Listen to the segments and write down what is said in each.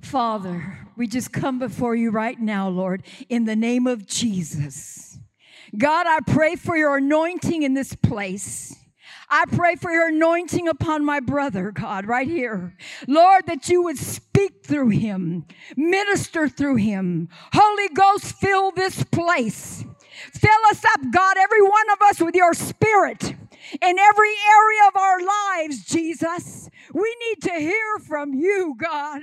Father, we just come before you right now, Lord, in the name of Jesus. God, I pray for your anointing in this place. I pray for your anointing upon my brother, God, right here. Lord, that you would speak through him, minister through him. Holy Ghost, fill this place. Fill us up, God, every one of us with your spirit in every area of our lives, Jesus. We need to hear from you, God.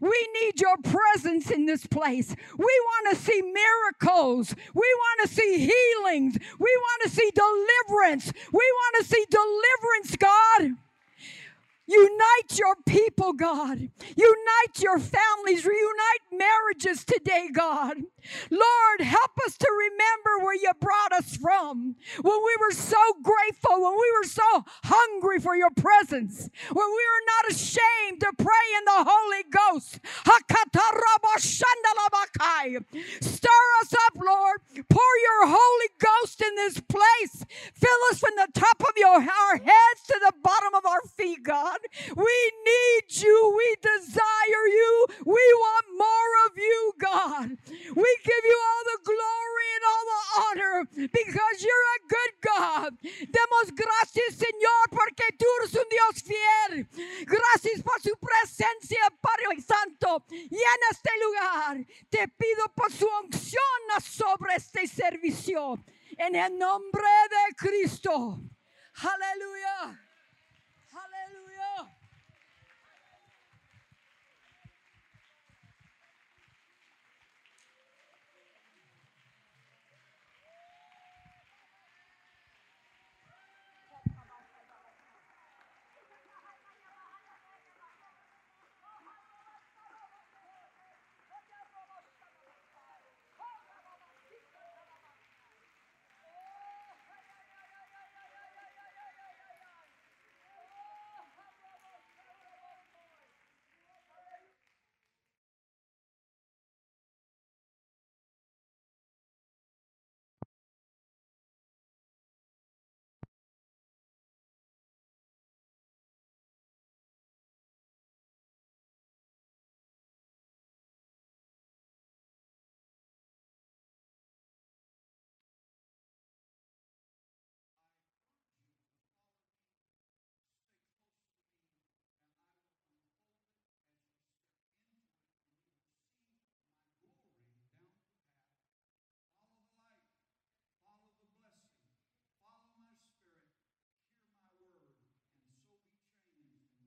We need your presence in this place. We want to see miracles. We want to see healings. We want to see deliverance. We want to see deliverance, God. Unite your people, God. Unite your families. Reunite marriages today, God. Lord, help us to remember where you brought us from. When we were so grateful, when we were so hungry for your presence, when we were not ashamed to pray in the Holy Ghost. Stir us up, Lord. Pour your Holy Ghost in this place. Fill us from the top of your, our heads to the bottom of our feet, God. We need you. We desire you. We want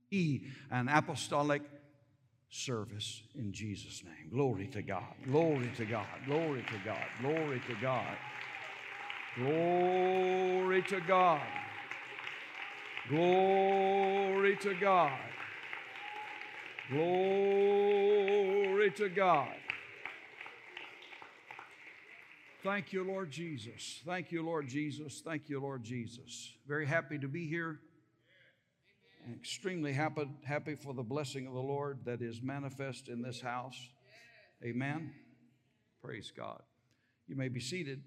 be an apostolic service in Jesus' name. Glory to God. Glory to God. Glory to God. Glory to God. Glory to God. Glory to God. Glory to God. Thank you, Lord Jesus. Thank you, Lord Jesus. Thank you, Lord Jesus. Very happy to be here. Extremely happy, happy for the blessing of the Lord that is manifest in this house. Amen. Praise God. You may be seated.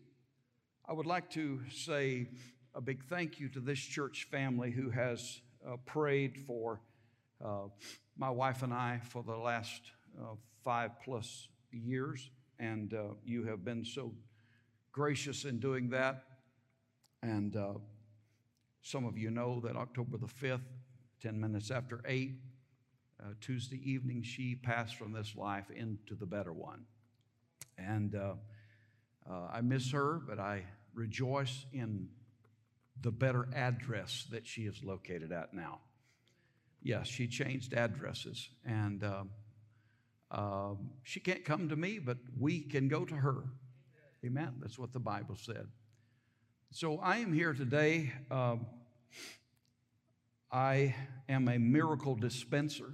I would like to say a big thank you to this church family who has uh, prayed for uh, my wife and I for the last uh, five plus years. And uh, you have been so gracious in doing that. And uh, some of you know that October the 5th, 10 minutes after 8, uh, Tuesday evening, she passed from this life into the better one. And uh, uh, I miss her, but I rejoice in the better address that she is located at now. Yes, she changed addresses, and um, um, she can't come to me, but we can go to her. Amen. That's what the Bible said. So I am here today. Um, I am a miracle dispenser.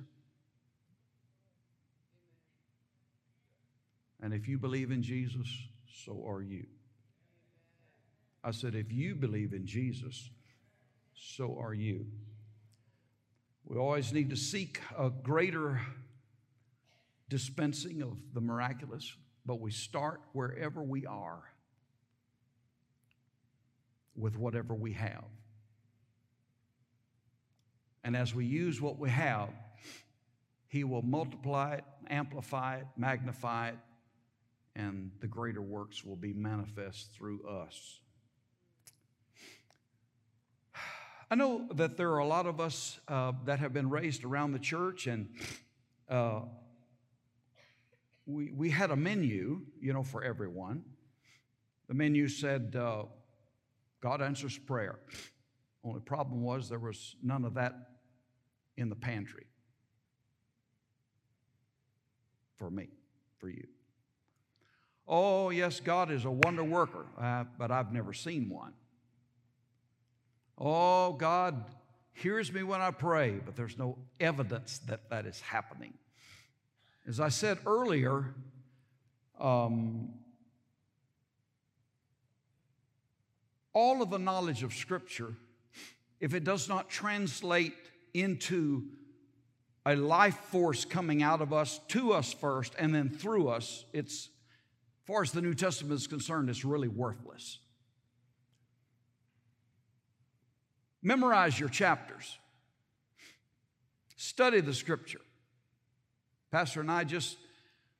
And if you believe in Jesus, so are you. I said, if you believe in Jesus, so are you. We always need to seek a greater dispensing of the miraculous, but we start wherever we are with whatever we have. And as we use what we have, He will multiply it, amplify it, magnify it, and the greater works will be manifest through us. I know that there are a lot of us uh, that have been raised around the church, and uh, we, we had a menu, you know, for everyone. The menu said, uh, God answers prayer. Only problem was there was none of that in the pantry for me, for you. Oh, yes, God is a wonder worker, uh, but I've never seen one. Oh, God hears me when I pray, but there's no evidence that that is happening. As I said earlier, um, all of the knowledge of Scripture, if it does not translate into a life force coming out of us, to us first, and then through us, it's, as far as the New Testament is concerned, it's really worthless. Memorize your chapters. Study the scripture. Pastor and I just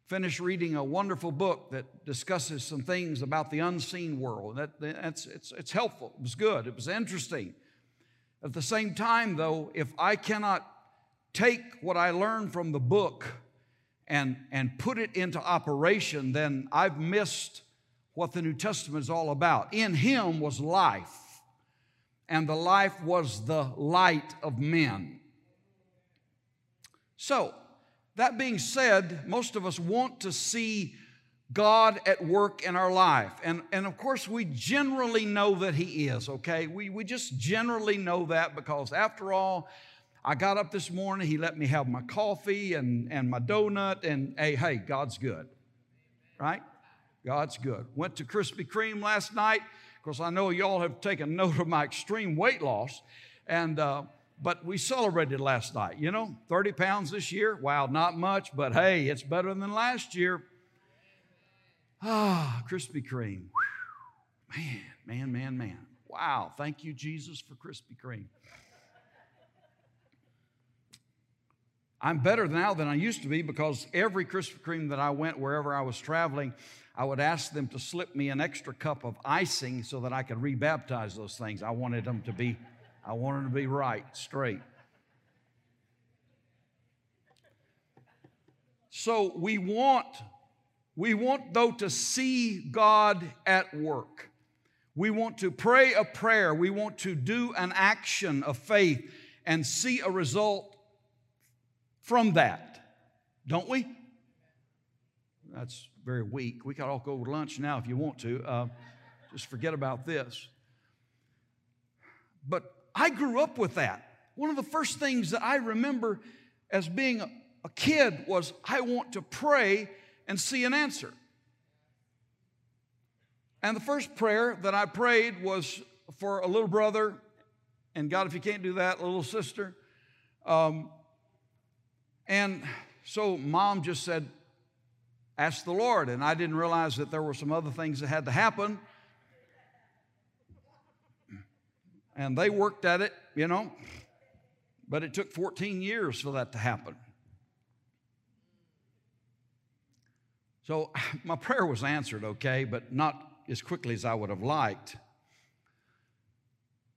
finished reading a wonderful book that discusses some things about the unseen world. That, that's, it's, it's helpful. It was good. It was interesting. At the same time, though, if I cannot take what I learned from the book and, and put it into operation, then I've missed what the New Testament is all about. In Him was life and the life was the light of men. So, that being said, most of us want to see God at work in our life. And, and of course, we generally know that He is, okay? We, we just generally know that because, after all, I got up this morning, He let me have my coffee and, and my donut, and hey, hey, God's good, right? God's good. Went to Krispy Kreme last night because I know y'all have taken note of my extreme weight loss. And, uh, but we celebrated last night, you know, 30 pounds this year. Wow, not much, but hey, it's better than last year. Ah, Krispy Kreme. Man, man, man, man. Wow, thank you, Jesus, for Krispy Kreme. I'm better now than I used to be because every Krispy Kreme that I went wherever I was traveling, I would ask them to slip me an extra cup of icing so that I could rebaptize those things. I wanted them to be, I wanted them to be right, straight. So we want, we want though to see God at work. We want to pray a prayer. We want to do an action of faith and see a result from that, don't we? That's very weak. We could all go to lunch now if you want to. Uh, just forget about this. But I grew up with that. One of the first things that I remember as being a, a kid was I want to pray and see an answer. And the first prayer that I prayed was for a little brother, and God, if you can't do that, a little sister. Um, and so mom just said, Ask the Lord. And I didn't realize that there were some other things that had to happen. And they worked at it, you know, but it took 14 years for that to happen. So my prayer was answered, okay, but not as quickly as I would have liked.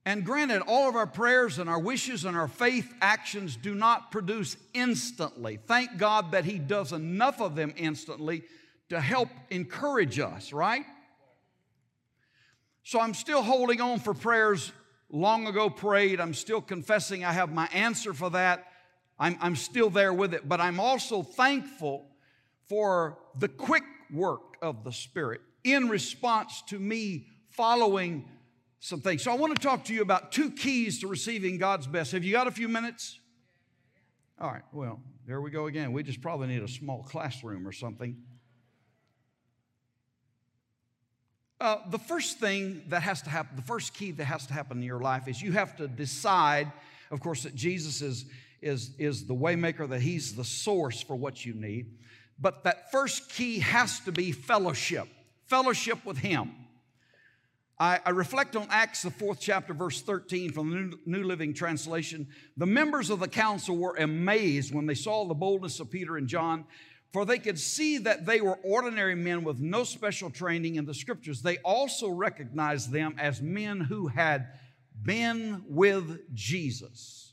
And granted, all of our prayers and our wishes and our faith actions do not produce instantly. Thank God that He does enough of them instantly to help encourage us, right? So I'm still holding on for prayers long ago prayed. I'm still confessing I have my answer for that. I'm, I'm still there with it. But I'm also thankful for the quick work of the Spirit in response to me following some things. So I want to talk to you about two keys to receiving God's best. Have you got a few minutes? All right, well, there we go again. We just probably need a small classroom or something. Uh, the first thing that has to happen, the first key that has to happen in your life is you have to decide, of course, that Jesus is, is, is the waymaker, that He's the source for what you need. But that first key has to be fellowship, fellowship with Him. I, I, reflect on Acts, the fourth chapter, verse 13 from the New, New Living Translation. The members of the council were amazed when they saw the boldness of Peter and John, for they could see that they were ordinary men with no special training in the scriptures. They also recognized them as men who had been with Jesus.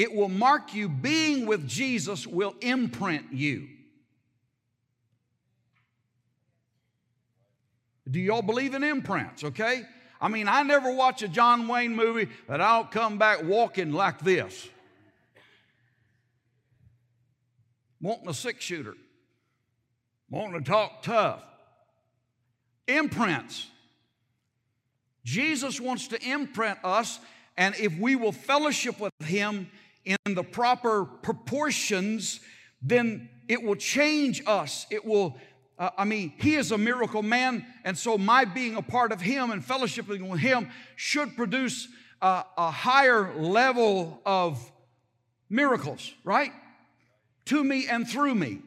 It will mark you, being with Jesus will imprint you. Do y'all believe in imprints, okay? I mean, I never watch a John Wayne movie that I don't come back walking like this. Wanting a six shooter, wanting to talk tough. Imprints. Jesus wants to imprint us, and if we will fellowship with Him in the proper proportions, then it will change us. It will uh, I mean, he is a miracle man, and so my being a part of him and fellowshipping with him should produce uh, a higher level of miracles, right? To me and through me.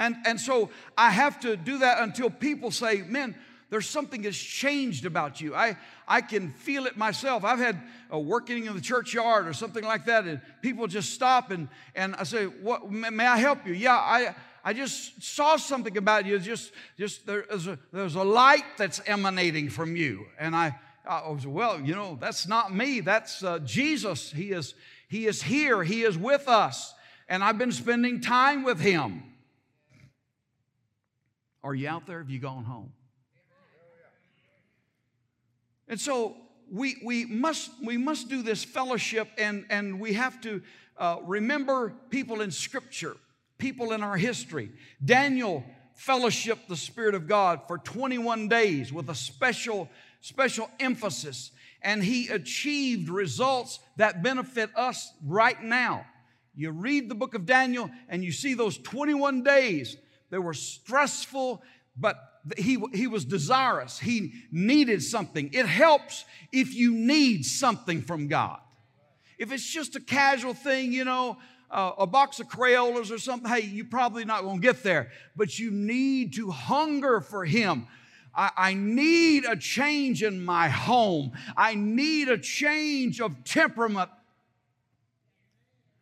And, and so I have to do that until people say, man, there's something that's changed about you. I, I can feel it myself. I've had a working in the churchyard or something like that, and people just stop and, and I say, what, may I help you? Yeah, I, I just saw something about you. Just, just there's a, there's a light that's emanating from you. And I, I was, well, you know, that's not me. That's uh, Jesus. He is, he is here. He is with us. And I've been spending time with him. Are you out there? Have you gone home? And so we, we, must, we must do this fellowship and, and we have to uh, remember people in Scripture people in our history. Daniel fellowshiped the Spirit of God for 21 days with a special, special emphasis, and he achieved results that benefit us right now. You read the book of Daniel and you see those 21 days. They were stressful, but he, he was desirous. He needed something. It helps if you need something from God. If it's just a casual thing, you know, uh, a box of Crayolas or something, hey, you're probably not going to get there. But you need to hunger for Him. I, I need a change in my home. I need a change of temperament.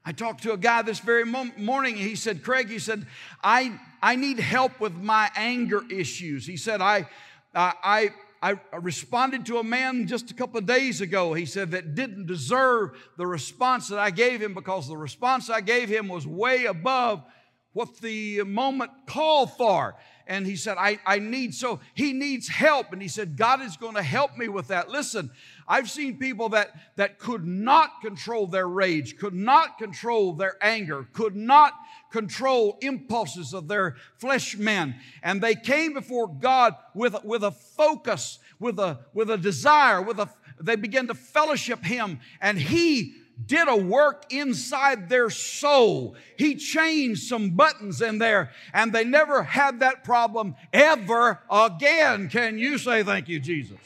I talked to a guy this very morning. He said, Craig, he said, I, I need help with my anger issues. He said, I, I, I responded to a man just a couple of days ago, he said, that didn't deserve the response that I gave him because the response I gave him was way above what the moment called for. And he said, I, I need, so he needs help. And he said, God is going to help me with that. Listen, I've seen people that, that could not control their rage, could not control their anger, could not control impulses of their flesh men. And they came before God with, with a focus, with a, with a desire, with a, they began to fellowship Him, and He did a work inside their soul. He changed some buttons in there, and they never had that problem ever again. Can you say thank you, Jesus?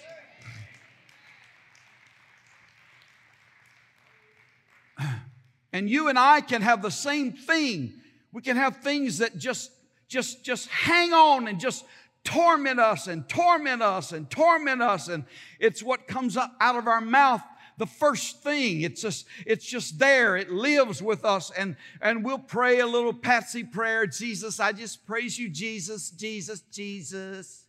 And you and I can have the same thing. We can have things that just, just, just hang on and just torment us and torment us and torment us. And it's what comes up out of our mouth the first thing. It's just, it's just there. It lives with us. And, and we'll pray a little patsy prayer. Jesus, I just praise you, Jesus, Jesus, Jesus.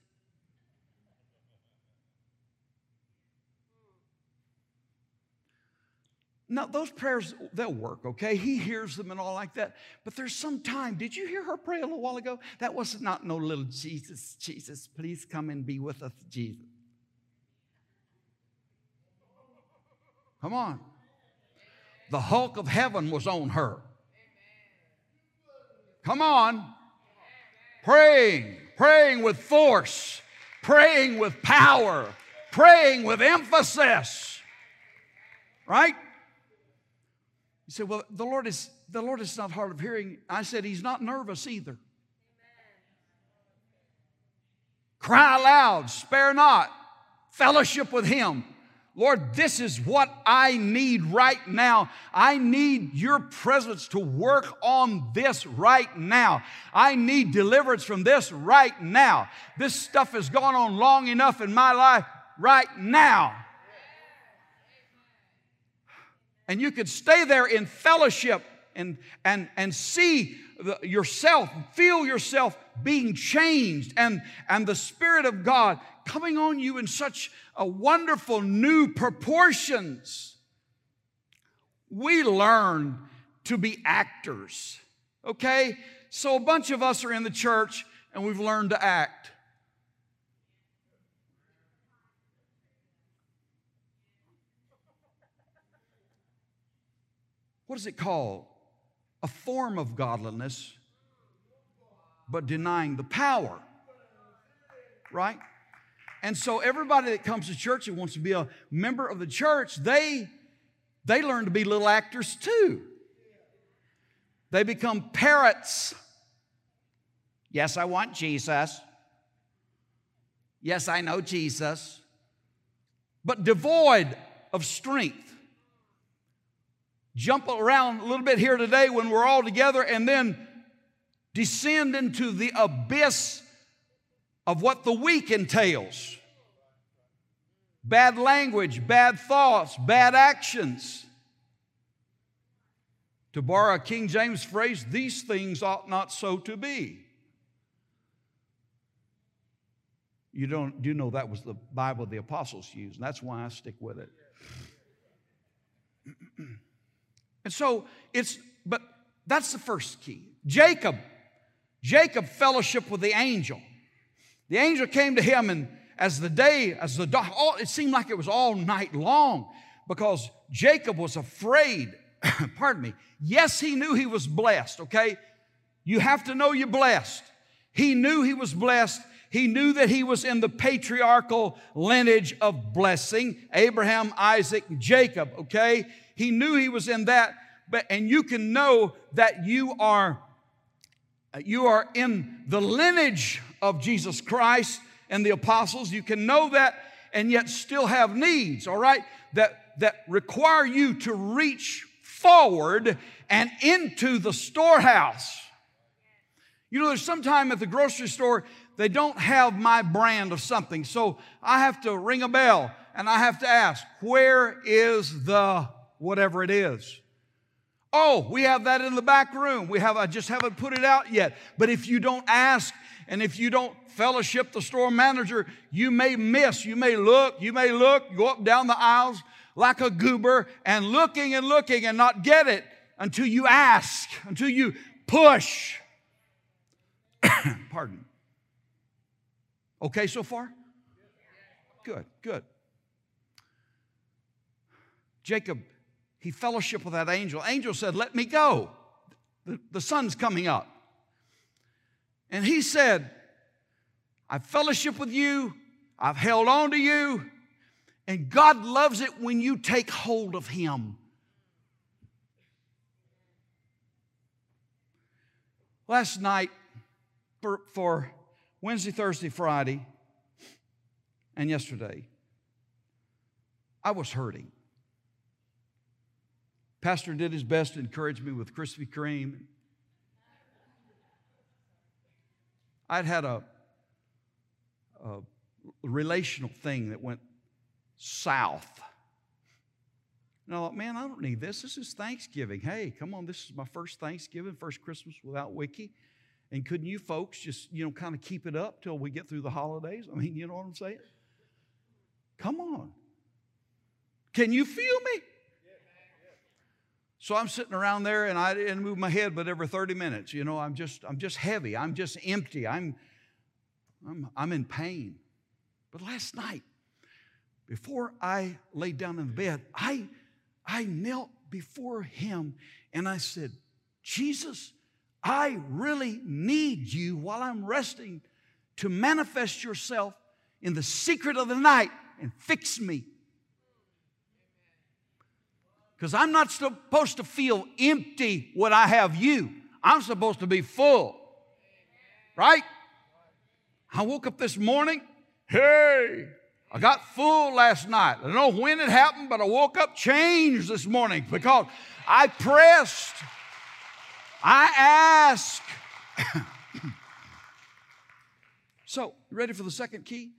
Now, those prayers, they'll work, okay? He hears them and all like that. But there's some time. Did you hear her pray a little while ago? That was not no little Jesus, Jesus, please come and be with us, Jesus. Come on. The Hulk of heaven was on her. Come on. Praying, praying with force, praying with power, praying with emphasis. Right? You say, well, the Lord is the Lord is not hard of hearing. I said he's not nervous either. Amen. Cry aloud, spare not, fellowship with him. Lord, this is what I need right now. I need your presence to work on this right now. I need deliverance from this right now. This stuff has gone on long enough in my life right now. And you could stay there in fellowship and, and, and see the, yourself, feel yourself being changed, and, and the Spirit of God coming on you in such a wonderful new proportions. We learn to be actors, okay? So a bunch of us are in the church and we've learned to act. What is it called? A form of godliness, but denying the power. Right? And so everybody that comes to church and wants to be a member of the church, they they learn to be little actors too. They become parrots. Yes, I want Jesus. Yes, I know Jesus. But devoid of strength. Jump around a little bit here today when we're all together and then descend into the abyss of what the week entails bad language, bad thoughts, bad actions. To borrow a King James phrase, these things ought not so to be. You don't do you know that was the Bible the apostles used, and that's why I stick with it. And so it's but that's the first key. Jacob, Jacob fellowship with the angel. The angel came to him, and as the day, as the dark, all, it seemed like it was all night long because Jacob was afraid. Pardon me. Yes, he knew he was blessed, okay? You have to know you're blessed. He knew he was blessed. He knew that he was in the patriarchal lineage of blessing Abraham, Isaac, Jacob, okay? He knew he was in that, but and you can know that you are uh, you are in the lineage of Jesus Christ and the apostles. You can know that and yet still have needs, all right, that, that require you to reach forward and into the storehouse. You know, there's sometime at the grocery store, they don't have my brand of something. So I have to ring a bell and I have to ask, where is the whatever it is? Oh, we have that in the back room. We have, I just haven't put it out yet. But if you don't ask and if you don't fellowship the store manager, you may miss, you may look, you may look, go up down the aisles like a goober and looking and looking and not get it until you ask, until you push. Pardon. Okay so far? Good, good. Jacob he fellowship with that angel. Angel said, Let me go. The, the sun's coming up. And he said, I've fellowship with you, I've held on to you, and God loves it when you take hold of Him. Last night, for, for Wednesday, Thursday, Friday, and yesterday, I was hurting. Pastor did his best to encourage me with Krispy Kreme. I'd had a, a relational thing that went south. And I thought, man, I don't need this. This is Thanksgiving. Hey, come on, this is my first Thanksgiving, first Christmas without Wiki. And couldn't you folks just, you know, kind of keep it up till we get through the holidays? I mean, you know what I'm saying? Come on. Can you feel me? So I'm sitting around there and I didn't move my head but every 30 minutes. You know, I'm just, I'm just heavy. I'm just empty. I'm, I'm, I'm in pain. But last night, before I laid down in bed, I, I knelt before him and I said, Jesus, I really need you while I'm resting to manifest yourself in the secret of the night and fix me. Because I'm not supposed to feel empty when I have you. I'm supposed to be full. Right? I woke up this morning. Hey, I got full last night. I don't know when it happened, but I woke up changed this morning because I pressed, I asked. so, ready for the second key?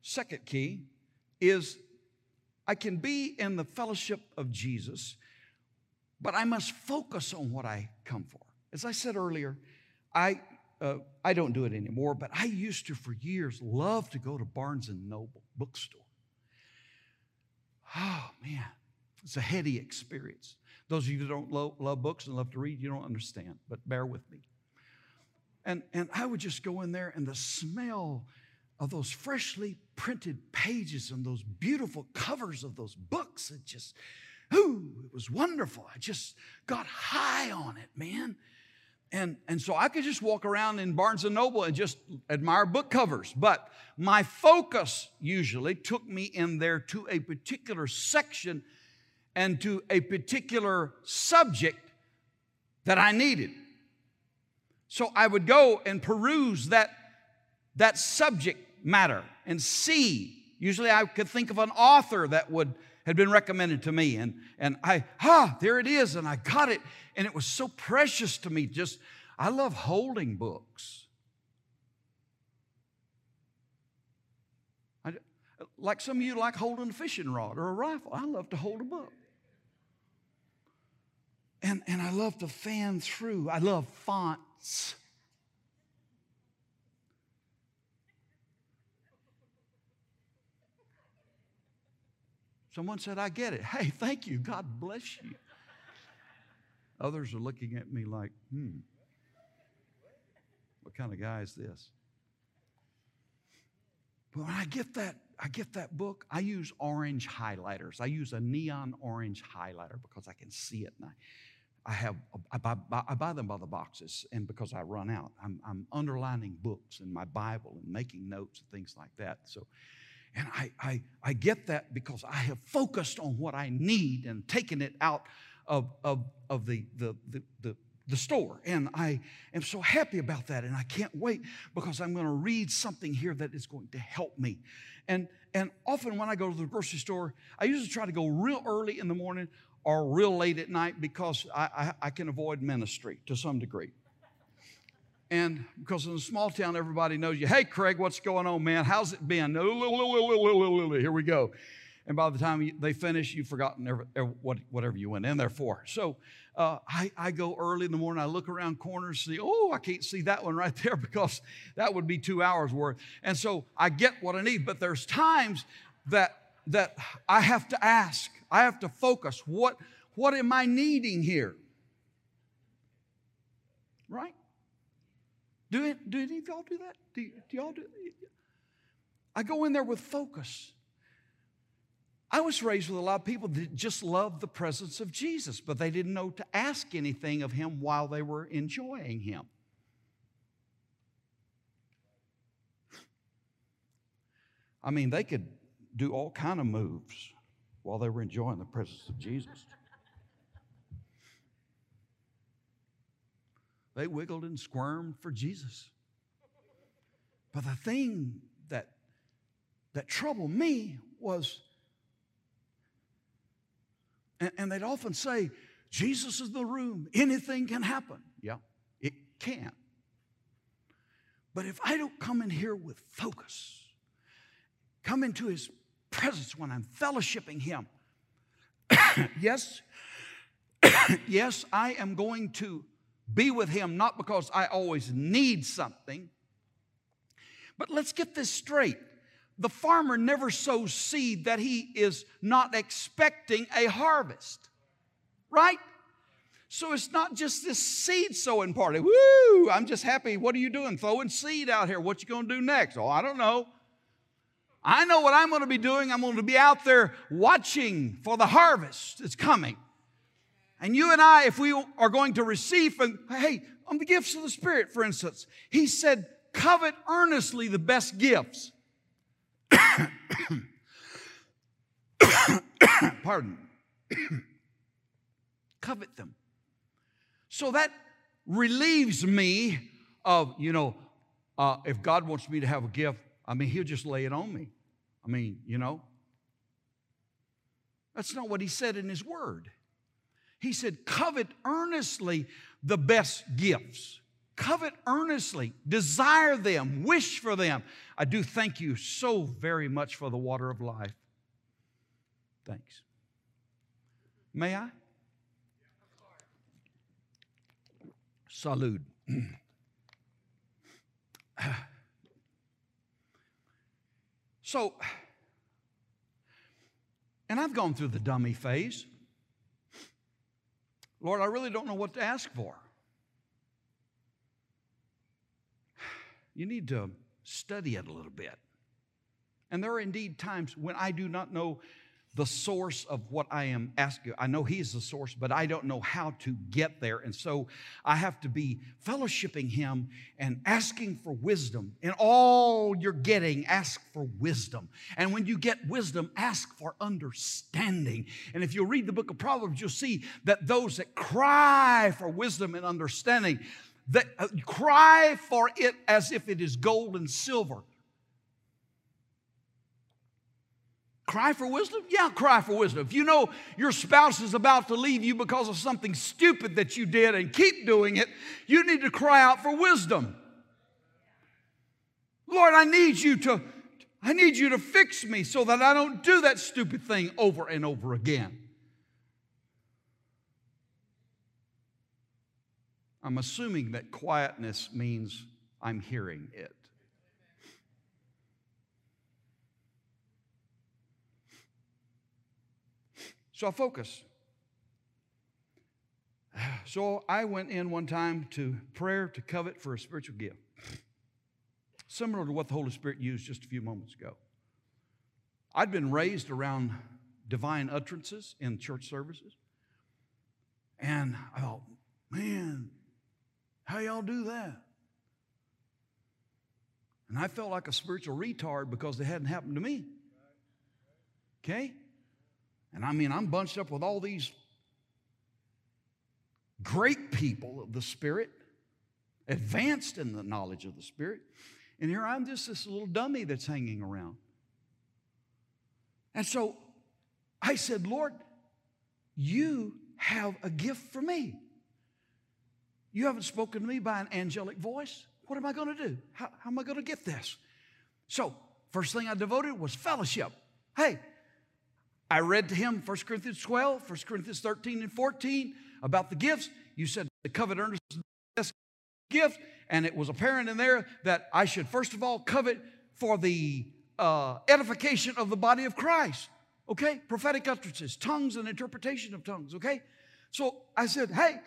Second key is I can be in the fellowship of Jesus, but I must focus on what I come for. As I said earlier, I uh, I don't do it anymore, but I used to for years love to go to Barnes and Noble bookstore. Oh man, it's a heady experience. Those of you that don't love, love books and love to read, you don't understand, but bear with me. And, and I would just go in there, and the smell of those freshly printed pages and those beautiful covers of those books, it just, ooh, it was wonderful. I just got high on it, man. And, and so I could just walk around in Barnes and Noble and just admire book covers. But my focus usually took me in there to a particular section and to a particular subject that I needed. So I would go and peruse that, that subject matter and see. Usually I could think of an author that would had been recommended to me. And, and I, ah, there it is. And I got it. And it was so precious to me. Just, I love holding books. I, like some of you like holding a fishing rod or a rifle. I love to hold a book. And, and I love to fan through. I love fonts. Someone said, I get it. Hey, thank you. God bless you. Others are looking at me like, hmm, what kind of guy is this? But when I get that, I get that book, I use orange highlighters. I use a neon orange highlighter because I can see it. And I, I have I buy, I buy them by the boxes, and because I run out, I'm, I'm underlining books in my Bible and making notes and things like that. So and I, I, I get that because I have focused on what I need and taken it out of, of, of the, the, the, the, the store. And I am so happy about that. And I can't wait because I'm going to read something here that is going to help me. And, and often when I go to the grocery store, I usually try to go real early in the morning or real late at night because I, I, I can avoid ministry to some degree. And because in a small town, everybody knows you. Hey, Craig, what's going on, man? How's it been? Here we go. And by the time they finish, you've forgotten whatever you went in there for. So uh, I, I, go early in the morning. I look around corners, see, oh, I can't see that one right there because that would be two hours worth. And so I get what I need. But there's times that that I have to ask. I have to focus. What what am I needing here? Right? Do, do any of y'all do that? Do, do y'all do I go in there with focus. I was raised with a lot of people that just loved the presence of Jesus, but they didn't know to ask anything of him while they were enjoying him. I mean, they could do all kind of moves while they were enjoying the presence of Jesus. They wiggled and squirmed for Jesus. But the thing that, that troubled me was, and, and they'd often say, Jesus is the room, anything can happen. Yeah, it can. But if I don't come in here with focus, come into his presence when I'm fellowshipping him, yes, yes, I am going to be with Him not because I always need something. But let's get this straight. The farmer never sows seed that he is not expecting a harvest, right? So it's not just this seed sowing party. Woo! I'm just happy. What are you doing? Throwing seed out here. What you going to do next? Oh, I don't know. I know what I'm going to be doing. I'm going to be out there watching for the harvest that's coming. And you and I, if we are going to receive, from, hey, on the gifts of the Spirit, for instance, he said, covet earnestly the best gifts. Pardon. covet them. So that relieves me of, you know, uh, if God wants me to have a gift, I mean, He'll just lay it on me. I mean, you know, that's not what he said in his word. He said, covet earnestly the best gifts. Covet earnestly, desire them, wish for them. I do thank you so very much for the water of life. Thanks. May I? Salud. so, and I've gone through the dummy phase. Lord, I really don't know what to ask for. You need to study it a little bit. And there are indeed times when I do not know the source of what I am asking. I know He's the source, but I don't know how to get there. And so I have to be fellowshipping Him and asking for wisdom. In all you're getting, ask for wisdom. And when you get wisdom, ask for understanding. And if you read the book of Proverbs, you'll see that those that cry for wisdom and understanding, that uh, cry for it as if it is gold and silver. Cry for wisdom? Yeah, cry for wisdom. If you know your spouse is about to leave you because of something stupid that you did and keep doing it, you need to cry out for wisdom. Lord, I need you to I need you to fix me so that I don't do that stupid thing over and over again. I'm assuming that quietness means I'm hearing it. So I focus. So I went in one time to prayer to covet for a spiritual gift, similar to what the Holy Spirit used just a few moments ago. I'd been raised around divine utterances in church services, and I thought, man, how y'all do that? And I felt like a spiritual retard because it hadn't happened to me. Okay? And I mean, I'm bunched up with all these great people of the Spirit, advanced in the knowledge of the Spirit. And here I'm just this little dummy that's hanging around. And so I said, Lord, you have a gift for me. You haven't spoken to me by an angelic voice. What am I going to do? How, how am I going to get this? So, first thing I devoted was fellowship. Hey, I read to him 1 Corinthians 12, 1 Corinthians 13 and 14 about the gifts. You said the covet earnest gift, and it was apparent in there that I should first of all covet for the uh, edification of the body of Christ. Okay? Prophetic utterances, tongues, and interpretation of tongues. Okay? So I said, hey,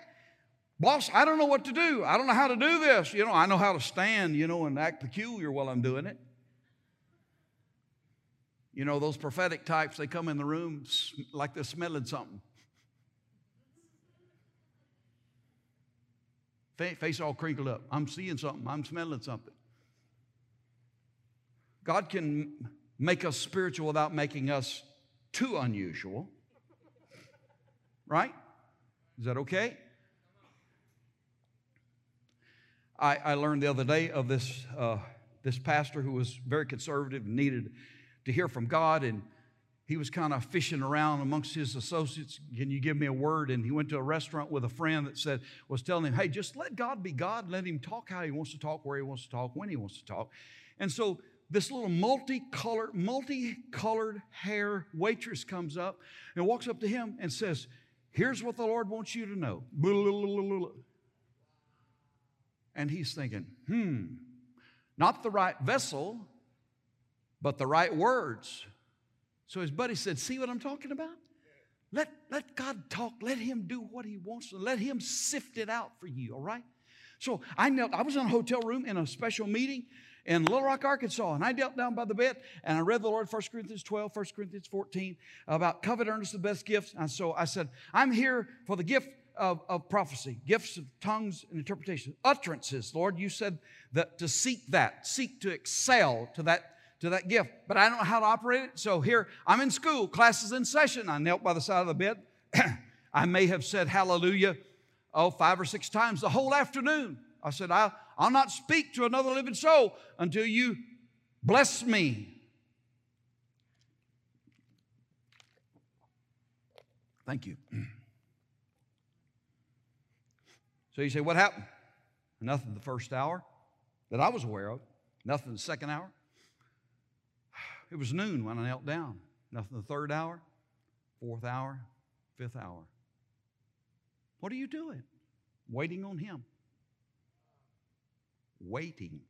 boss, I don't know what to do. I don't know how to do this. You know, I know how to stand, you know, and act peculiar while I'm doing it. You know, those prophetic types, they come in the room like they're smelling something. Face all crinkled up. I'm seeing something. I'm smelling something. God can make us spiritual without making us too unusual. Right? Is that okay? I, I learned the other day of this, uh, this pastor who was very conservative and needed to hear from God. And he was kind of fishing around amongst his associates. Can you give me a word? And he went to a restaurant with a friend that said, was telling him, hey, just let God be God. Let him talk how he wants to talk, where he wants to talk, when he wants to talk. And so this little multicolored, multicolored hair waitress comes up and walks up to him and says, Here's what the Lord wants you to know. And he's thinking, hmm, not the right vessel, but the right words. So his buddy said, See what I'm talking about? Let, let God talk. Let him do what he wants. Let him sift it out for you, all right? So I knelt, I was in a hotel room in a special meeting in Little Rock, Arkansas, and I knelt down by the bed and I read the Lord 1 Corinthians 12, 1 Corinthians 14 about covet earnest the best gifts. And so I said, I'm here for the gift of, of prophecy, gifts of tongues and interpretation, utterances. Lord, you said that to seek that, seek to excel to that to that gift. But I don't know how to operate it. So here, I'm in school, classes in session. I knelt by the side of the bed. I may have said hallelujah, oh, five or six times the whole afternoon. I said, I'll, I'll not speak to another living soul until you bless me. Thank you. So you say, what happened? Nothing the first hour that I was aware of. Nothing the second hour. It was noon when I knelt down. Nothing the third hour, fourth hour, fifth hour. What are you doing? Waiting on Him. Waiting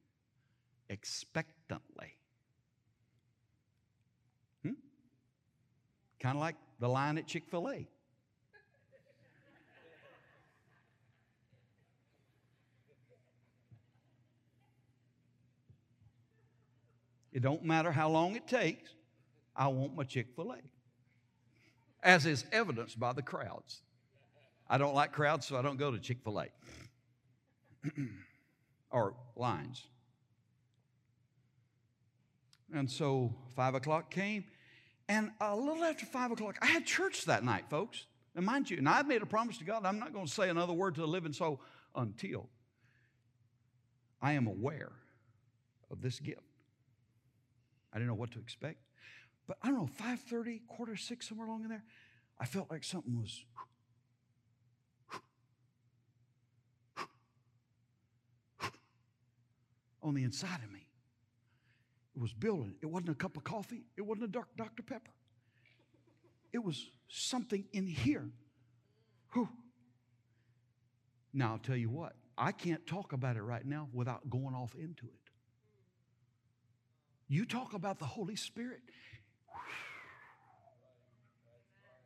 expectantly. Hmm? Kind of like the line at Chick fil A. It don't matter how long it takes. I want my Chick fil A. As is evidenced by the crowds. I don't like crowds, so I don't go to Chick fil A or lines. And so five o'clock came, and a little after five o'clock, I had church that night, folks. And mind you, and I've made a promise to God, I'm not going to say another word to the living soul until I am aware of this gift. I didn't know what to expect. But I don't know, 5:30, quarter six, somewhere along in there, I felt like something was on the inside of me. It was building. It wasn't a cup of coffee. It wasn't a dark Dr. Pepper. It was something in here. Whew. Now, I'll tell you what, I can't talk about it right now without going off into it. You talk about the Holy Spirit.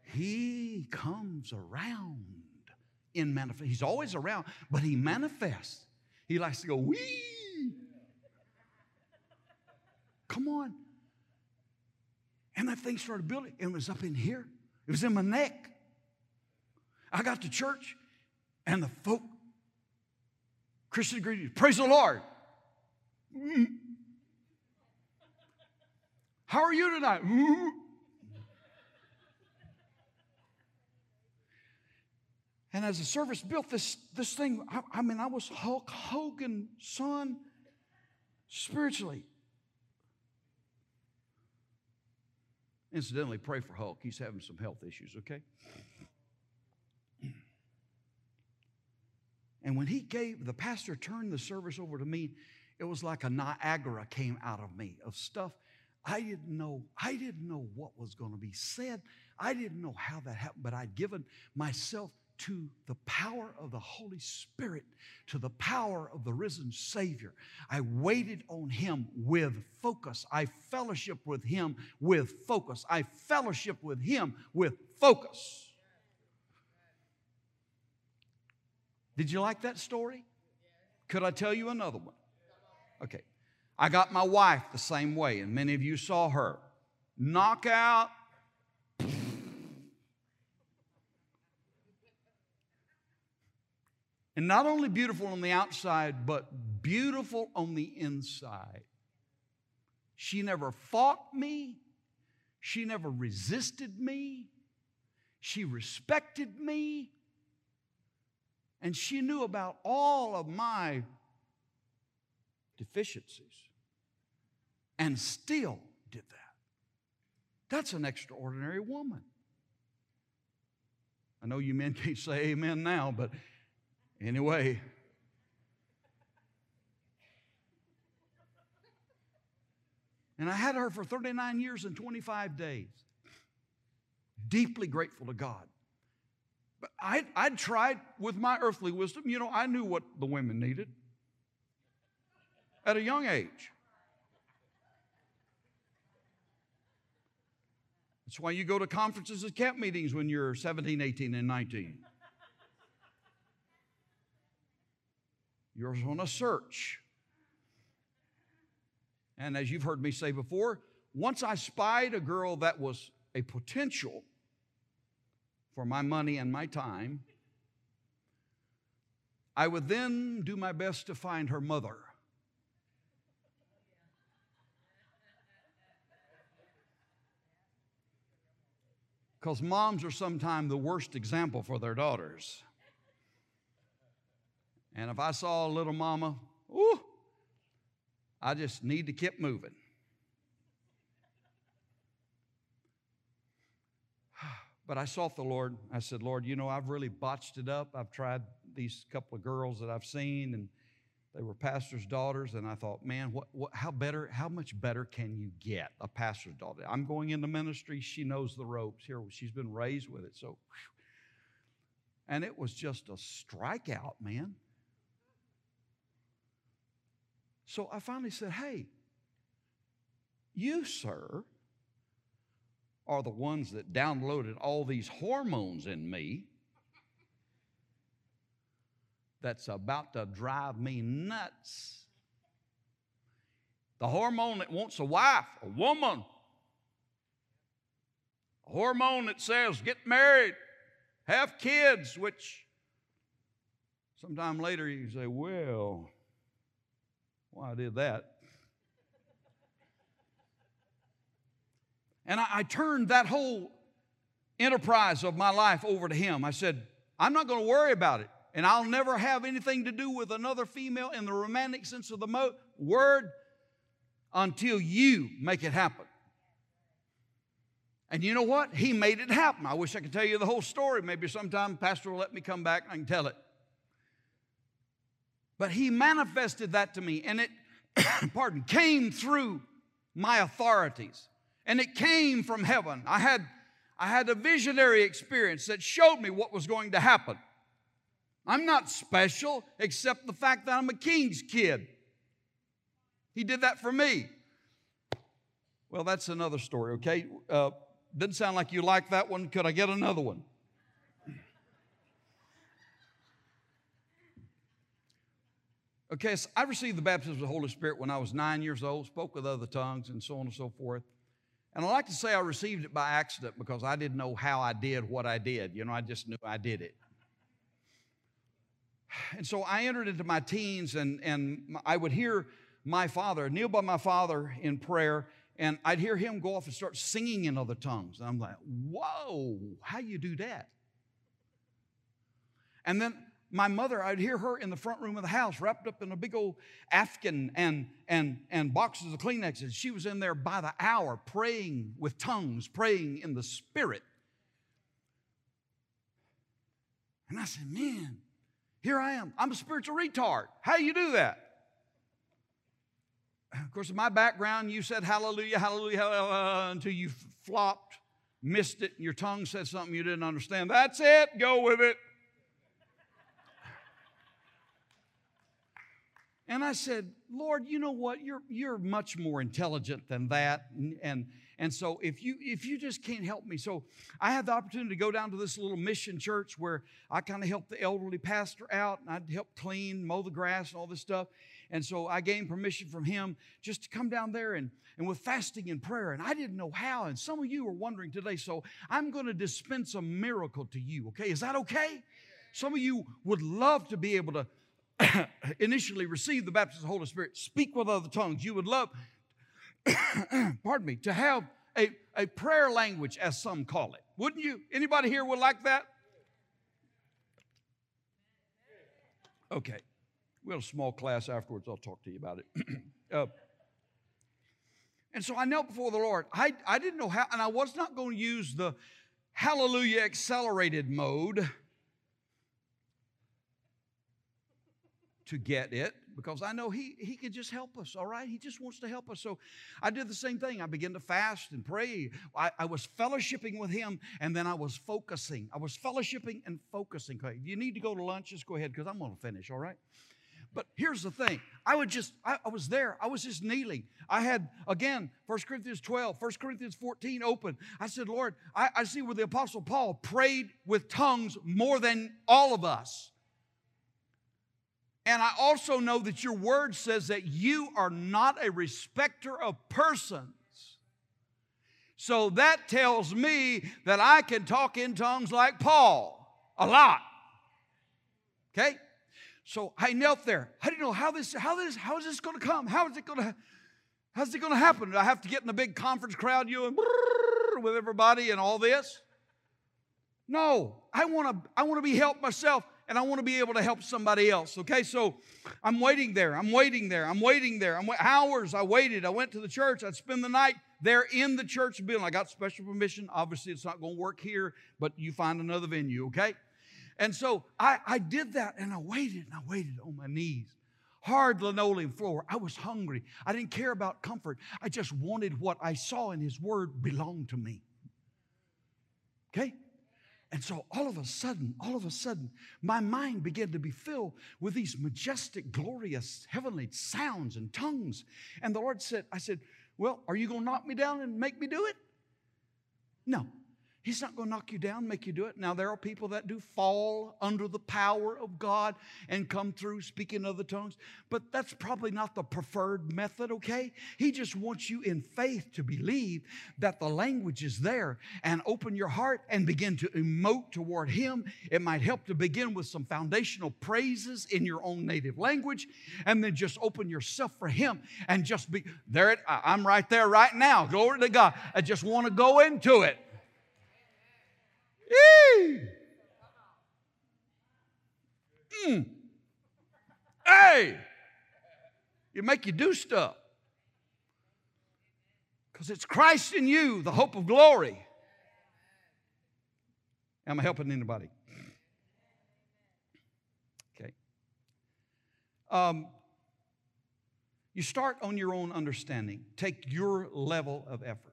He comes around in manifest. He's always around, but he manifests. He likes to go, wee. Come on. And that thing started building. It was up in here. It was in my neck. I got to church, and the folk, Christian greetings, praise the Lord. Mm. How are you tonight? And as the service built this, this thing, I, I mean, I was Hulk Hogan, son, spiritually. Incidentally, pray for Hulk. He's having some health issues, okay? And when he gave, the pastor turned the service over to me, it was like a Niagara came out of me of stuff I didn't know. I didn't know what was going to be said. I didn't know how that happened, but I'd given myself to the power of the Holy Spirit, to the power of the risen Savior. I waited on Him with focus. I fellowship with Him with focus. I fellowship with Him with focus. Did you like that story? Could I tell you another one? Okay. I got my wife the same way, and many of you saw her. Knockout, And not only beautiful on the outside, but beautiful on the inside. She never fought me. She never resisted me. She respected me. And she knew about all of my deficiencies and still did that. That's an extraordinary woman. I know you men can't say amen now, but Anyway, and I had her for 39 years and 25 days. Deeply grateful to God. But I, I'd tried with my earthly wisdom, you know, I knew what the women needed at a young age. That's why you go to conferences and camp meetings when you're 17, 18, and 19. You're on a search. And as you've heard me say before, once I spied a girl that was a potential for my money and my time, I would then do my best to find her mother. Because moms are sometimes the worst example for their daughters. And if I saw a little mama, ooh, I just need to keep moving. But I sought the Lord. I said, Lord, you know, I've really botched it up. I've tried these couple of girls that I've seen, and they were pastors' daughters. And I thought, man, what, what, how better, how much better can you get a pastor's daughter? I'm going into ministry. She knows the ropes. Here, she's been raised with it. So, and it was just a strikeout, man. So I finally said, hey, you, sir, are the ones that downloaded all these hormones in me that's about to drive me nuts. The hormone that wants a wife, a woman. A hormone that says, get married, have kids, which sometime later you say, well, why I did that. And I, I, turned that whole enterprise of my life over to him. I said, I'm not going to worry about it. And I'll never have anything to do with another female in the romantic sense of the mo- word until you make it happen. And you know what? He made it happen. I wish I could tell you the whole story. Maybe sometime Pastor will let me come back and I can tell it. But he manifested that to me, and it, pardon, came through my authorities. And it came from heaven. I had, I had a visionary experience that showed me what was going to happen. I'm not special except the fact that I'm a king's kid. He did that for me. Well, that's another story, okay? Uh, didn't sound like you liked that one. Could I get another one? Okay, so I received the baptism of the Holy Spirit when I was nine years old, spoke with other tongues, and so on and so forth. And I like to say I received it by accident because I didn't know how I did what I did. You know, I just knew I did it. And so I entered into my teens, and, and I would hear my father, kneel by my father in prayer, and I'd hear him go off and start singing in other tongues. And I'm like, whoa, how you do that? And then my mother, I'd hear her in the front room of the house, wrapped up in a big old Afghan and, and, and boxes of Kleenexes. She was in there by the hour praying with tongues, praying in the Spirit. And I said, Man, here I am. I'm a spiritual retard. How you do that? Of course, in my background, you said hallelujah, hallelujah, hallelujah until you flopped, missed it, and your tongue said something you didn't understand. That's it, go with it. And I said, Lord, you know what? You're, you're much more intelligent than that. And, and, and so if you, if you just can't help me. So I had the opportunity to go down to this little mission church where I kind of helped the elderly pastor out and I'd help clean, mow the grass and all this stuff. And so I gained permission from him just to come down there and, and with fasting and prayer. And I didn't know how. And some of you are wondering today. So I'm going to dispense a miracle to you. Okay. Is that okay? Some of you would love to be able to initially receive the baptism of the Holy Spirit, speak with other tongues, you would love, pardon me, to have a, a prayer language, as some call it. Wouldn't you? Anybody here would like that? Okay. We have a small class afterwards. I'll talk to you about it. uh, and so I knelt before the Lord. I, I didn't know how, and I was not going to use the hallelujah accelerated mode to get it because I know he, he can just help us, all right? He just wants to help us. So I did the same thing. I began to fast and pray. I, I was fellowshipping with him and then I was focusing. I was fellowshipping and focusing. Okay, you need to go to lunch? Just go ahead because I'm going to finish, all right? But here's the thing. I would just, I, I, was there. I was just kneeling. I had, again, 1 Corinthians 12, 1 Corinthians 14 open. I said, Lord, I, I see where the Apostle Paul prayed with tongues more than all of us. And I also know that your word says that you are not a respecter of persons. So that tells me that I can talk in tongues like Paul a lot. Okay? So I knelt there. I didn't know how this, how this, how is this to come? How is it to, how's it to happen? Do I have to get in a big conference crowd, you and with everybody and all this? No, I want to, I want to be helped myself. And I want to be able to help somebody else. Okay, so I'm waiting there. I'm waiting there. I'm waiting there. I'm hours. I waited. I went to the church. I'd spend the night there in the church building. I got special permission. Obviously, it's not going to work here, but you find another venue. Okay, and so I, I did that, and I waited and I waited on my knees. Hard linoleum floor. I was hungry. I didn't care about comfort. I just wanted what I saw in His Word belonged to me. Okay? And so all of a sudden, all of a sudden, my mind began to be filled with these majestic, glorious, heavenly sounds and tongues. And the Lord said, I said, Well, are you going to knock me down and make me do it? No. He's not going to knock you down, make you do it. Now, there are people that do fall under the power of God and come through speaking other tongues, but that's probably not the preferred method, okay? He just wants you in faith to believe that the language is there and open your heart and begin to emote toward Him. It might help to begin with some foundational praises in your own native language and then just open yourself for Him and just be there. It, I'm right there right now. Glory to God. I just want to go into it. Mm. Hey, you make you do stuff because it's Christ in you, the hope of glory. Am I helping anybody? Okay. Um, you start on your own understanding. Take your level of effort.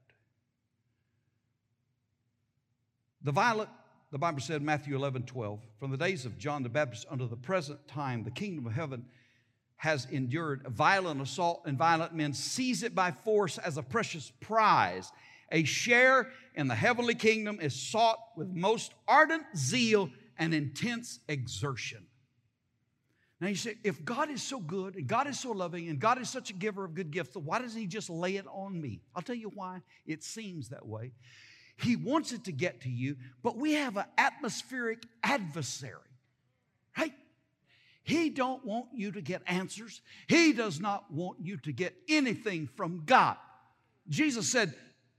The violent, the Bible said, Matthew 11, 12, from the days of John the Baptist unto the present time, the kingdom of heaven has endured violent assault, and violent men seize it by force as a precious prize. A share in the heavenly kingdom is sought with most ardent zeal and intense exertion. Now you say, if God is so good and God is so loving and God is such a giver of good gifts, why doesn't He just lay it on me? I'll tell you why it seems that way. He wants it to get to you, but we have an atmospheric adversary, right? He don't want you to get answers. He does not want you to get anything from God. Jesus said,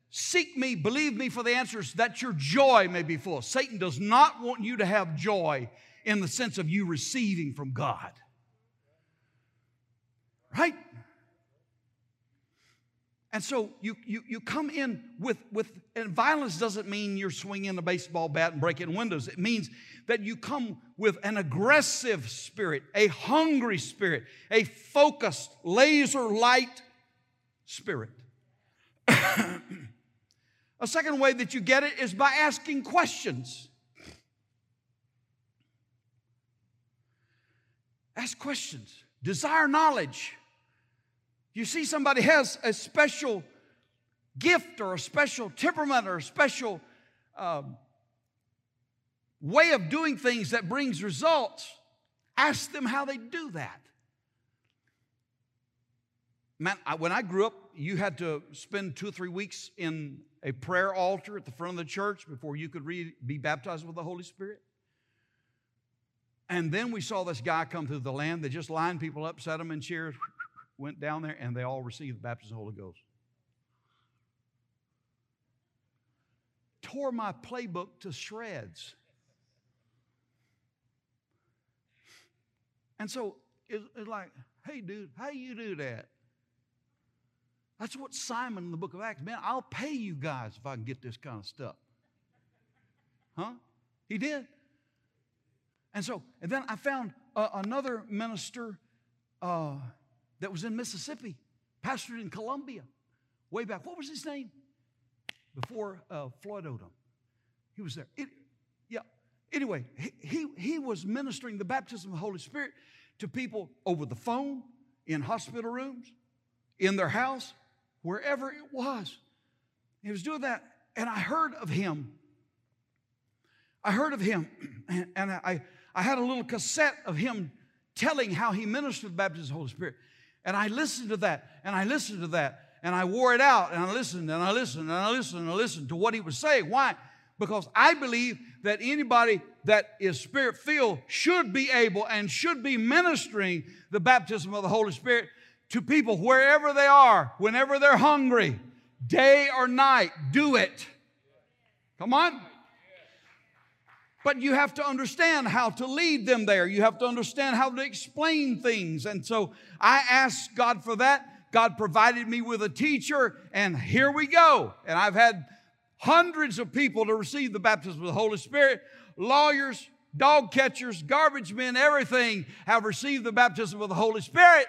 Seek me, believe me for the answers, that your joy may be full. Satan does not want you to have joy in the sense of you receiving from God. Right? And so you, you, you come in with, with, and violence doesn't mean you're swinging a baseball bat and breaking windows. It means that you come with an aggressive spirit, a hungry spirit, a focused, laser light spirit. a second way that you get it is by asking questions. Ask questions, desire knowledge. You see, somebody has a special gift or a special temperament or a special um, way of doing things that brings results. Ask them how they do that. Man, I, when I grew up, you had to spend two or three weeks in a prayer altar at the front of the church before you could re- be baptized with the Holy Spirit. And then we saw this guy come through the land that just lined people up, set them in chairs, went down there, and they all received the baptism of the Holy Ghost. Tore my playbook to shreds. And so it's, like, hey, dude, how you do that? That's what Simon in the book of Acts, man, I'll pay you guys if I can get this kind of stuff. Huh? He did. And so, and then I found uh, another minister uh, that was in Mississippi, pastored in Columbia, way back. What was his name? Before uh, Floyd Odom. He was there. It, yeah. Anyway, he, he, was ministering the baptism of the Holy Spirit to people over the phone, in hospital rooms, in their house, wherever it was. He was doing that, and I heard of him. I heard of him, and, and I, I had a little cassette of him telling how he ministered the baptism of the Holy Spirit. And I listened to that, and I listened to that, and I wore it out, and I listened, and I listened, and I listened, and I listened to what he was saying. Why? Because I believe that anybody that is spirit filled should be able and should be ministering the baptism of the Holy Spirit to people wherever they are, whenever they're hungry, day or night. Do it. Come on. But you have to understand how to lead them there. You have to understand how to explain things. And so I asked God for that. God provided me with a teacher, and here we go. And I've had hundreds of people to receive the baptism of the Holy Spirit. Lawyers, dog catchers, garbage men, everything have received the baptism of the Holy Spirit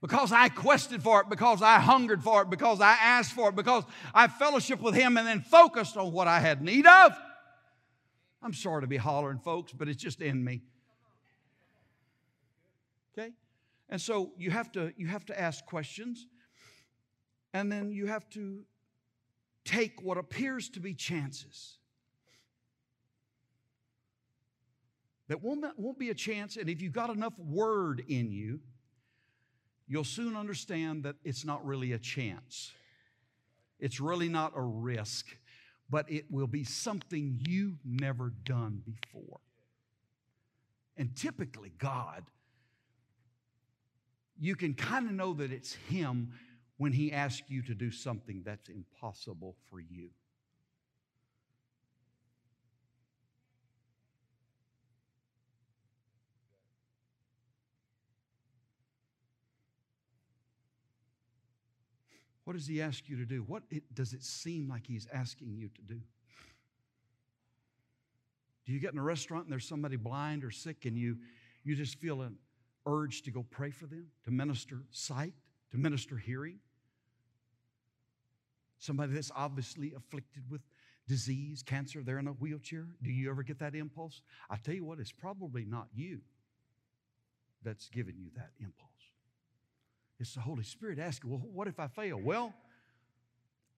because I quested for it, because I hungered for it, because I asked for it, because I fellowship with Him and then focused on what I had need of. I'm sorry to be hollering, folks, but it's just in me. Okay? And so you have to you have to ask questions, and then you have to take what appears to be chances. That won't, won't be a chance, and if you've got enough word in you, you'll soon understand that it's not really a chance. It's really not a risk, but it will be something you've never done before. And typically, God, you can kind of know that it's Him when He asks you to do something that's impossible for you. What does he ask you to do? What it, does it seem like he's asking you to do? Do you get in a restaurant and there's somebody blind or sick and you, you just feel an urge to go pray for them, to minister sight, to minister hearing? Somebody that's obviously afflicted with disease, cancer, they're in a wheelchair. Do you ever get that impulse? I tell you what, it's probably not you that's giving you that impulse. It's the Holy Spirit asking, well, what if I fail? Well,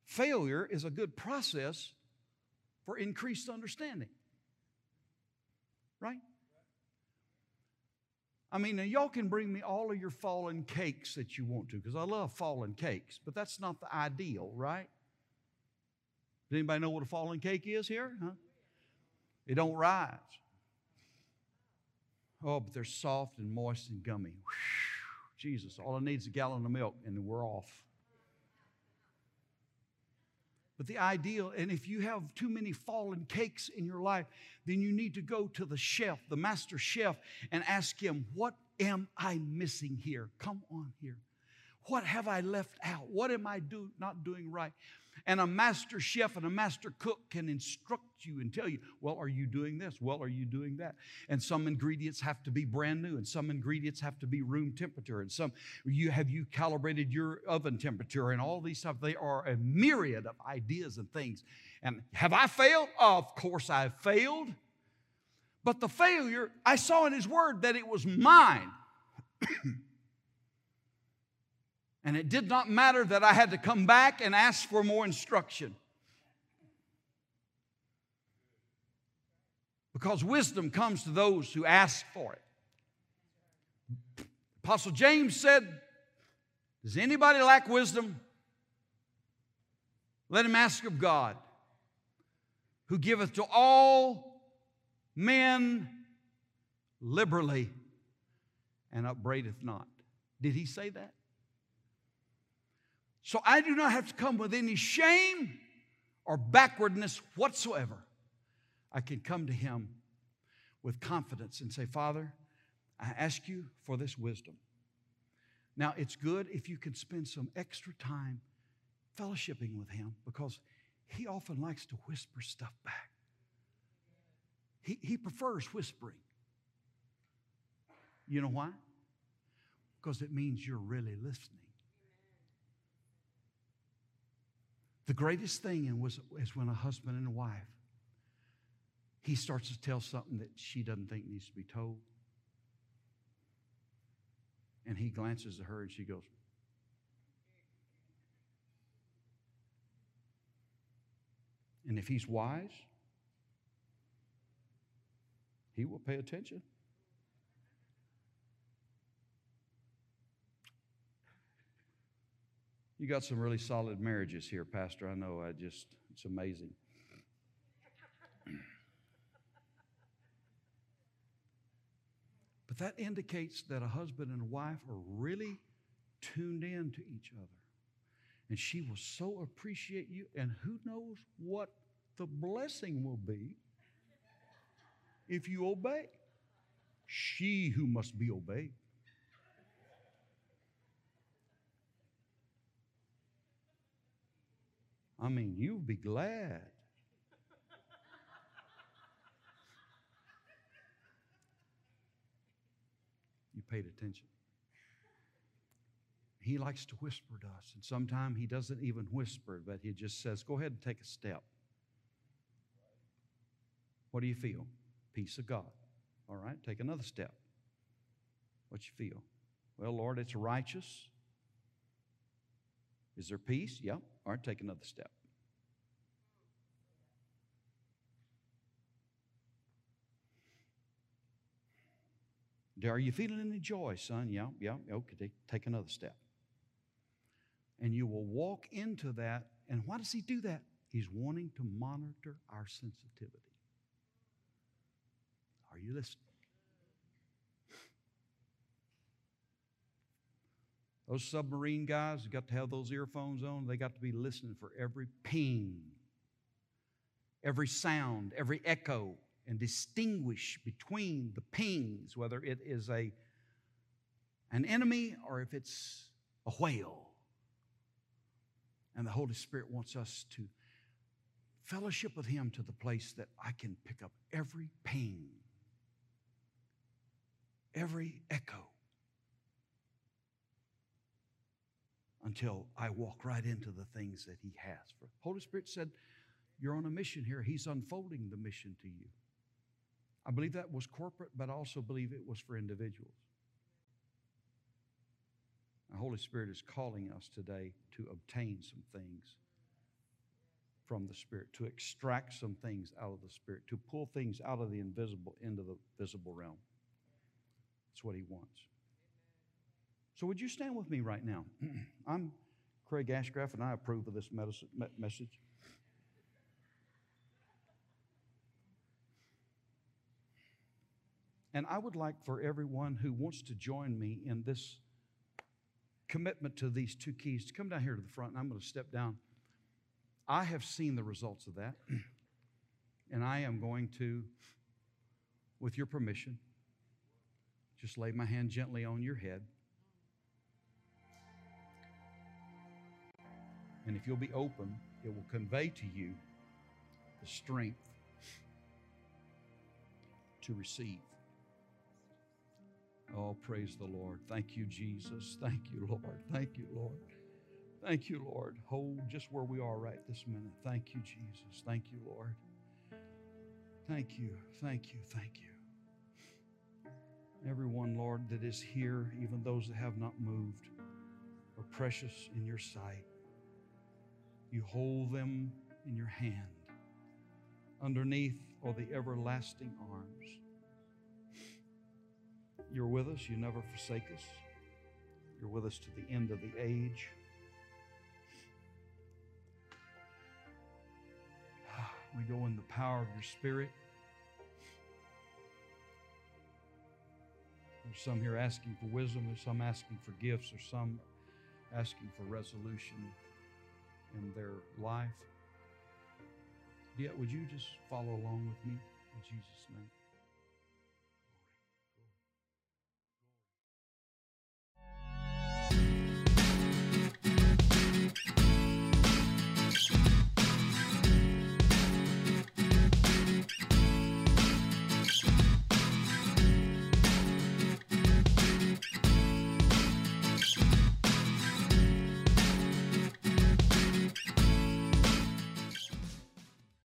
failure is a good process for increased understanding. Right? I mean, y'all can bring me all of your fallen cakes that you want to, because I love fallen cakes, but that's not the ideal, right? Does anybody know what a fallen cake is here? Huh? It don't rise. Oh, but they're soft and moist and gummy. Whew. Jesus, all I need is a gallon of milk and we're off. But the ideal, and if you have too many fallen cakes in your life, then you need to go to the chef, the master chef, and ask him, What am I missing here? Come on here. What have I left out? What am I do, not doing right? And a master chef and a master cook can instruct you and tell you, well, are you doing this? Well, are you doing that? And some ingredients have to be brand new, and some ingredients have to be room temperature, and some you have you calibrated your oven temperature, and all these stuff. They are a myriad of ideas and things. And have I failed? Of course I've failed. But the failure, I saw in his word that it was mine. And it did not matter that I had to come back and ask for more instruction. Because wisdom comes to those who ask for it. Apostle James said, Does anybody lack wisdom? Let him ask of God, who giveth to all men liberally and upbraideth not. Did he say that? So I do not have to come with any shame or backwardness whatsoever. I can come to Him with confidence and say, Father, I ask you for this wisdom. Now, it's good if you can spend some extra time fellowshipping with Him because He often likes to whisper stuff back. He, he prefers whispering. You know why? Because it means you're really listening. The greatest thing was, is when a husband and a wife, he starts to tell something that she doesn't think needs to be told. And he glances at her and she goes, And if he's wise, he will pay attention. You got some really solid marriages here, Pastor. I know. I just, it's amazing. But that indicates that a husband and a wife are really tuned in to each other. And she will so appreciate you, and who knows what the blessing will be if you obey. She who must be obeyed. I mean, you'll be glad. You paid attention. He likes to whisper to us, and sometimes he doesn't even whisper, but he just says, Go ahead and take a step. What do you feel? Peace of God. All right, take another step. What you feel? Well, Lord, it's righteous. Is there peace? Yep. Right, take another step. Are you feeling any joy, son? Yeah, yeah. Okay, take another step. And you will walk into that. And why does he do that? He's wanting to monitor our sensitivity. Are you listening? Those submarine guys got to have those earphones on. They got to be listening for every ping, every sound, every echo, and distinguish between the pings, whether it is a, an enemy or if it's a whale. And the Holy Spirit wants us to fellowship with Him to the place that I can pick up every ping, every echo, until I walk right into the things that He has. For Holy Spirit said, You're on a mission here. He's unfolding the mission to you. I believe that was corporate, but I also believe it was for individuals. The Holy Spirit is calling us today to obtain some things from the Spirit, to extract some things out of the Spirit, to pull things out of the invisible into the visible realm. That's what He wants. So, would you stand with me right now? I'm Craig Ashcraft, and I approve of this message. And I would like for everyone who wants to join me in this commitment to these two keys to come down here to the front, and I'm going to step down. I have seen the results of that, and I am going to, with your permission, just lay my hand gently on your head. And if you'll be open, it will convey to you the strength to receive. Oh, praise the Lord. Thank you, Jesus. Thank you, Lord. Thank you, Lord. Thank you, Lord. Hold just where we are right this minute. Thank you, Jesus. Thank you, Lord. Thank you. Thank you. Thank you. Everyone, Lord, that is here, even those that have not moved, are precious in your sight. You hold them in your hand. Underneath are the everlasting arms. You're with us. You never forsake us. You're with us to the end of the age. We go in the power of your Spirit. There's some here asking for wisdom, there's some asking for gifts, there's some asking for resolution in their life. Yet, would you just follow along with me in Jesus' name?